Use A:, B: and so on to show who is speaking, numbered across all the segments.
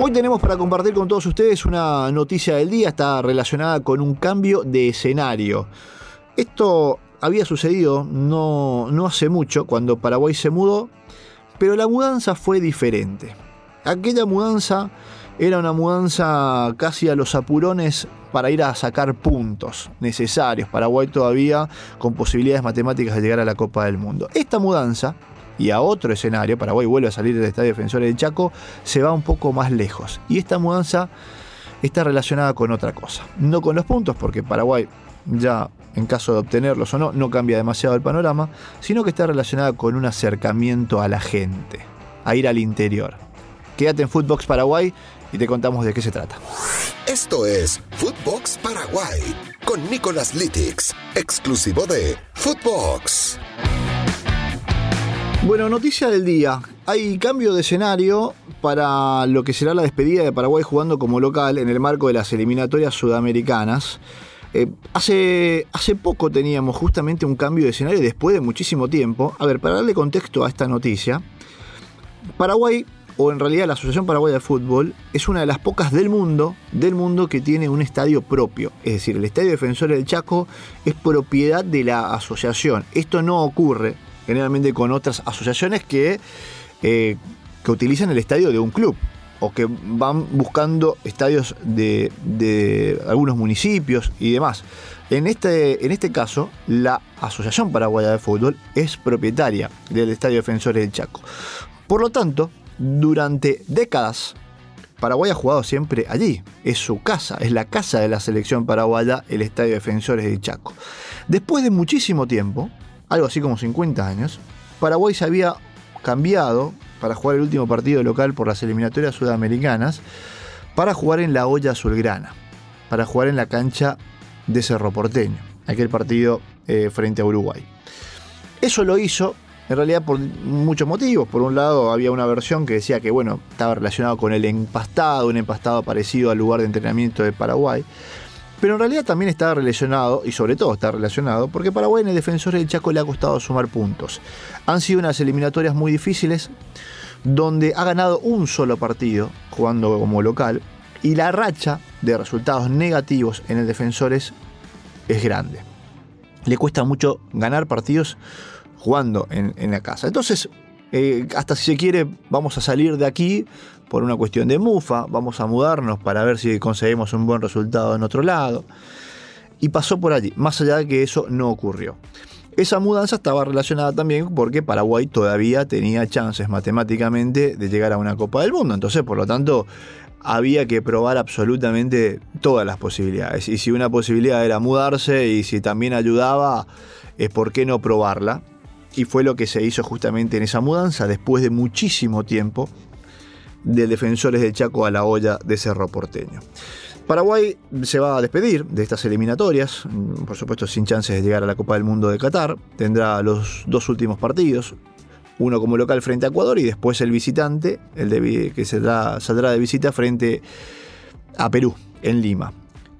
A: Hoy tenemos para compartir con todos ustedes una noticia del día, está relacionada con un cambio de escenario. Esto había sucedido no, no hace mucho, cuando Paraguay se mudó, pero la mudanza fue diferente. Aquella mudanza era una mudanza casi a los apurones para ir a sacar puntos necesarios. Paraguay todavía con posibilidades matemáticas de llegar a la Copa del Mundo. Esta mudanza y a otro escenario, Paraguay vuelve a salir del Estadio Defensores del Chaco, se va un poco más lejos. Y esta mudanza está relacionada con otra cosa. No con los puntos, porque Paraguay ya en caso de obtenerlos o no, no cambia demasiado el panorama, sino que está relacionada con un acercamiento a la gente, a ir al interior. Quédate en Footbox Paraguay y te contamos de qué se trata.
B: Esto es Footbox Paraguay con Nicolas Litix, exclusivo de Footbox.
A: Bueno, noticia del día. Hay cambio de escenario para lo que será la despedida de Paraguay jugando como local en el marco de las eliminatorias sudamericanas. Eh, hace, hace poco teníamos justamente un cambio de escenario después de muchísimo tiempo. A ver, para darle contexto a esta noticia, Paraguay, o en realidad la Asociación Paraguaya de Fútbol, es una de las pocas del mundo, del mundo que tiene un estadio propio. Es decir, el Estadio Defensor del Chaco es propiedad de la asociación. Esto no ocurre generalmente con otras asociaciones que, eh, que utilizan el estadio de un club o que van buscando estadios de, de, algunos municipios y demás. En este, en este caso, la Asociación Paraguaya de Fútbol es propietaria del Estadio Defensores del Chaco. Por lo tanto, durante décadas, Paraguay ha jugado siempre allí. Es su casa, es la casa de la selección paraguaya, el Estadio Defensores del Chaco. Después de muchísimo tiempo, algo así como 50 años, Paraguay se había cambiado para jugar el último partido local por las eliminatorias sudamericanas para jugar en la olla azulgrana, para jugar en la cancha de Cerro Porteño, aquel partido eh, frente a Uruguay. Eso lo hizo en realidad por muchos motivos. Por un lado, había una versión que decía que bueno, estaba relacionado con el empastado, un empastado parecido al lugar de entrenamiento de Paraguay. Pero en realidad también está relacionado, y sobre todo está relacionado, porque Paraguay en el defensor del Chaco le ha costado sumar puntos. Han sido unas eliminatorias muy difíciles, donde ha ganado un solo partido jugando como local, y la racha de resultados negativos en el Defensores es grande. Le cuesta mucho ganar partidos jugando en, en la casa. Entonces, eh, hasta si se quiere, vamos a salir de aquí por una cuestión de mufa, vamos a mudarnos para ver si conseguimos un buen resultado en otro lado. Y pasó por allí, más allá de que eso no ocurrió. Esa mudanza estaba relacionada también porque Paraguay todavía tenía chances matemáticamente de llegar a una Copa del Mundo. Entonces, por lo tanto, había que probar absolutamente todas las posibilidades. Y si una posibilidad era mudarse y si también ayudaba, por qué no probarla. Y fue lo que se hizo justamente en esa mudanza después de muchísimo tiempo de Defensores del Chaco a la olla de Cerro Porteño. Paraguay se va a despedir de estas eliminatorias, por supuesto sin chances de llegar a la Copa del Mundo de Qatar. Tendrá los dos últimos partidos, uno como local frente a Ecuador y después el visitante, el de, que saldrá, saldrá de visita frente a Perú, en Lima.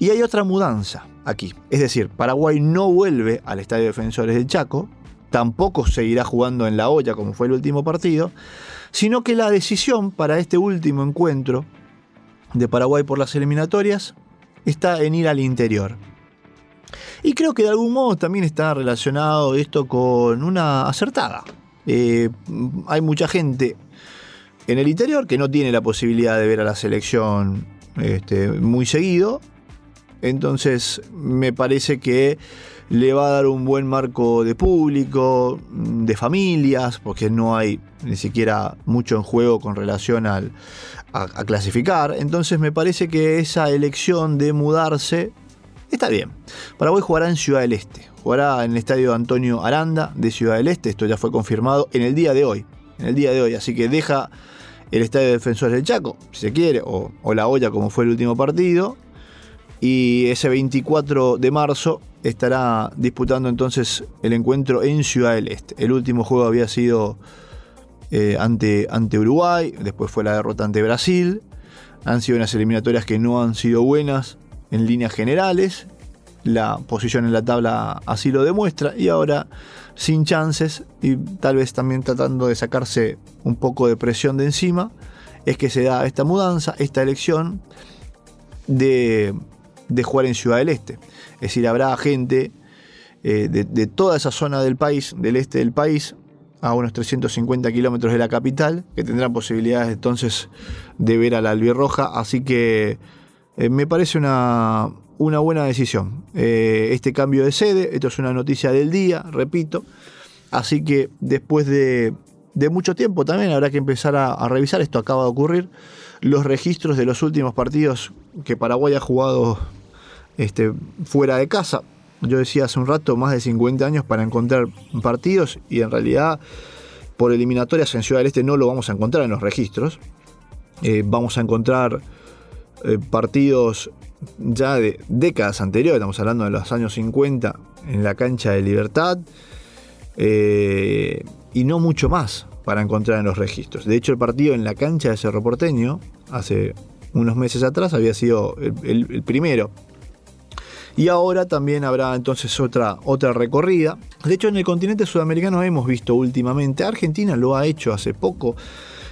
A: Y hay otra mudanza aquí, es decir, Paraguay no vuelve al Estadio Defensores del Chaco, tampoco seguirá jugando en la olla como fue el último partido, sino que la decisión para este último encuentro de Paraguay por las eliminatorias está en ir al interior. Y creo que de algún modo también está relacionado esto con una acertada. Eh, hay mucha gente en el interior que no tiene la posibilidad de ver a la selección este, muy seguido. Entonces me parece que le va a dar un buen marco de público, de familias, porque no hay ni siquiera mucho en juego con relación al, a, a clasificar. Entonces me parece que esa elección de mudarse está bien. Paraguay jugará en Ciudad del Este, jugará en el estadio Antonio Aranda de Ciudad del Este, esto ya fue confirmado en el día de hoy, en el día de hoy, así que deja el estadio de Defensores del Chaco, si se quiere, o, o la olla como fue el último partido, y ese 24 de marzo estará disputando entonces el encuentro en Ciudad del Este. El último juego había sido eh, ante, ante Uruguay, después fue la derrota ante Brasil. Han sido unas eliminatorias que no han sido buenas en líneas generales. La posición en la tabla así lo demuestra y ahora sin chances y tal vez también tratando de sacarse un poco de presión de encima es que se da esta mudanza, esta elección de, jugar en Ciudad del Este. Es decir, habrá gente eh, de, toda esa zona del país, del este del país, a unos 350 kilómetros de la capital, que tendrán posibilidades entonces de ver a la albirroja. Así que eh, me parece una, una buena decisión. Eh, este cambio de sede, esto es una noticia del día, repito. Así que después de, mucho tiempo también habrá que empezar a, revisar, esto acaba de ocurrir, los registros de los últimos partidos que Paraguay ha jugado este, fuera de casa. Yo decía hace un rato, más de 50 años para encontrar partidos y en realidad por eliminatorias en Ciudad del Este no lo vamos a encontrar en los registros. Eh, vamos a encontrar eh, partidos ya de décadas anteriores, estamos hablando de los años 50 en la cancha de Libertad eh, y no mucho más para encontrar en los registros. De hecho el partido en la cancha de Cerro Porteño hace unos meses atrás había sido el primero y ahora también habrá entonces otra, otra recorrida. De hecho, en el continente sudamericano hemos visto últimamente, Argentina lo ha hecho hace poco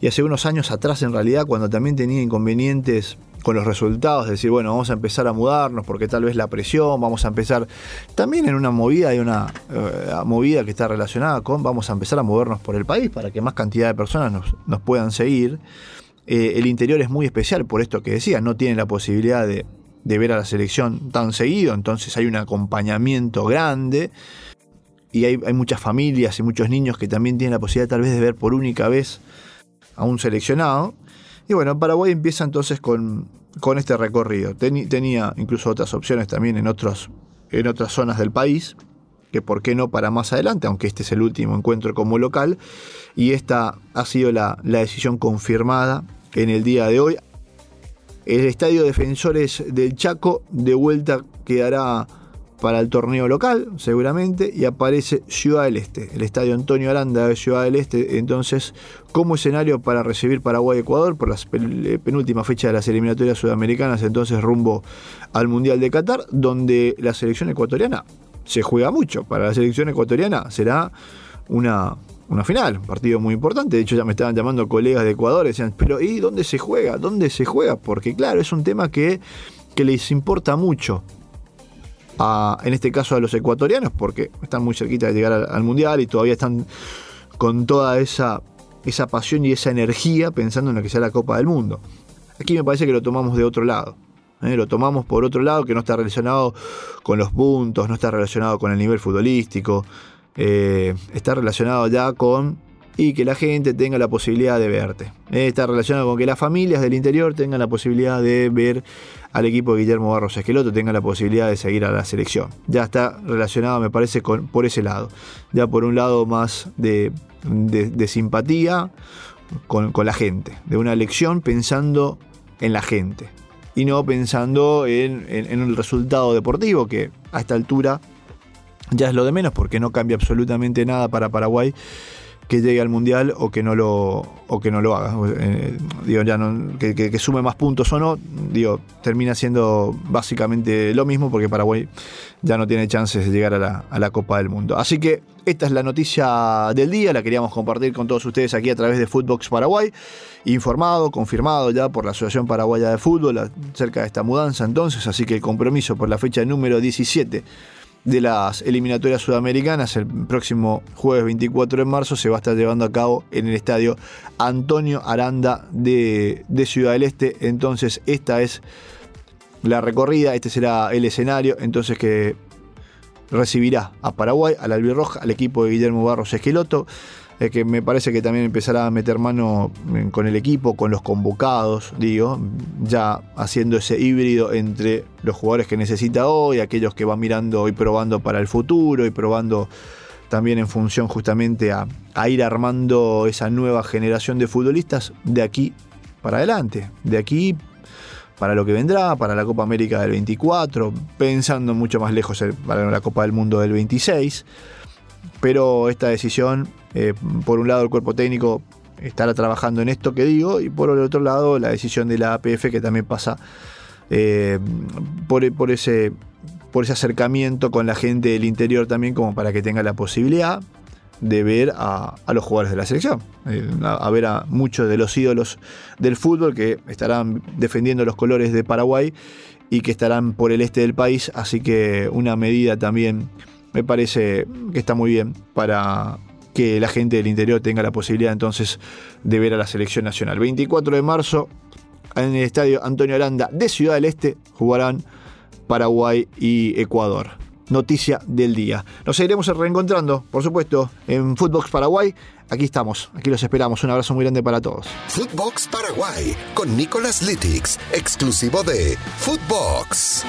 A: y hace unos años atrás en realidad, cuando también tenía inconvenientes con los resultados, decir, bueno, vamos a empezar a mudarnos porque tal vez la presión, vamos a empezar también en una movida, hay una eh, movida que está relacionada con, vamos a empezar a movernos por el país para que más cantidad de personas nos, puedan seguir. Eh, el interior es muy especial por esto que decía, no tiene la posibilidad de, de ver a la selección tan seguido, entonces hay un acompañamiento grande y hay, muchas familias y muchos niños que también tienen la posibilidad tal vez de ver por única vez a un seleccionado. Y bueno, Paraguay empieza entonces con, con este recorrido. tenía incluso otras opciones también en, otros, en otras zonas del país, que por qué no para más adelante, aunque este es el último encuentro como local. Y esta ha sido la, la decisión confirmada en el día de hoy. El Estadio Defensores del Chaco de vuelta quedará para el torneo local, seguramente, y aparece Ciudad del Este, el Estadio Antonio Aranda de Ciudad del Este, entonces, como escenario para recibir Paraguay-Ecuador por la eh, penúltima fecha de las eliminatorias sudamericanas, entonces rumbo al Mundial de Qatar, donde la selección ecuatoriana se juega mucho. Para la selección ecuatoriana será una una final, un partido muy importante. De hecho, ya me estaban llamando colegas de Ecuador y decían, pero ¿y dónde se juega? ¿Dónde se juega? Porque claro, es un tema que, les importa mucho. A, en este caso a los ecuatorianos, porque están muy cerquita de llegar al, Mundial y todavía están con toda esa, esa pasión y esa energía pensando en lo que sea la Copa del Mundo. Aquí me parece que lo tomamos de otro lado. ¿eh? Lo tomamos por otro lado que no está relacionado con los puntos, no está relacionado con el nivel futbolístico, eh, está relacionado ya con y que la gente tenga la posibilidad de verte. Eh, está relacionado con que las familias del interior tengan la posibilidad de ver al equipo de Guillermo Barros Esqueloto, tengan la posibilidad de seguir a la selección. Ya está relacionado, me parece, con, por ese lado. Ya por un lado más de, simpatía con, la gente, de una elección pensando en la gente y no pensando en, en el resultado deportivo que a esta altura ya es lo de menos porque no cambia absolutamente nada para Paraguay que llegue al mundial o que no lo o que no lo haga. Eh, digo ya no, que, sume más puntos o no digo termina siendo básicamente lo mismo porque Paraguay ya no tiene chances de llegar a la, a la, Copa del Mundo. Así que esta es la noticia del día la queríamos compartir con todos ustedes aquí a través de Footbox Paraguay informado confirmado ya por la Asociación Paraguaya de Fútbol acerca de esta mudanza entonces así que el compromiso por la fecha número 17 de las eliminatorias sudamericanas. El próximo jueves 24 de marzo se va a estar llevando a cabo en el estadio Antonio Aranda de, Ciudad del Este. Entonces esta es la recorrida, este será el escenario. Entonces que recibirá a Paraguay, al Albirroja, al equipo de Guillermo Barros Esqueloto que me parece que también empezará a meter mano con el equipo, con los convocados, digo, ya haciendo ese híbrido entre los jugadores que necesita hoy, aquellos que va mirando y probando para el futuro y probando también en función justamente a, ir armando esa nueva generación de futbolistas de aquí para adelante, de aquí para lo que vendrá, para la Copa América del 24, pensando mucho más lejos para la Copa del Mundo del 26. Pero esta decisión eh, por un lado el cuerpo técnico estará trabajando en esto que digo y por el otro lado la decisión de la APF que también pasa eh, por, ese, por ese acercamiento con la gente del interior también como para que tenga la posibilidad de ver a, los jugadores de la selección, eh, a, ver a muchos de los ídolos del fútbol que estarán defendiendo los colores de Paraguay y que estarán por el este del país, así que una medida también me parece que está muy bien para que la gente del interior tenga la posibilidad entonces de ver a la selección nacional. 24 de marzo en el estadio Antonio Aranda de Ciudad del Este jugarán Paraguay y Ecuador. Noticia del día. Nos seguiremos reencontrando, por supuesto, en Footbox Paraguay. Aquí estamos, aquí los esperamos. Un abrazo muy grande para todos.
B: Footbox Paraguay con Nicolás Litix, exclusivo de Footbox.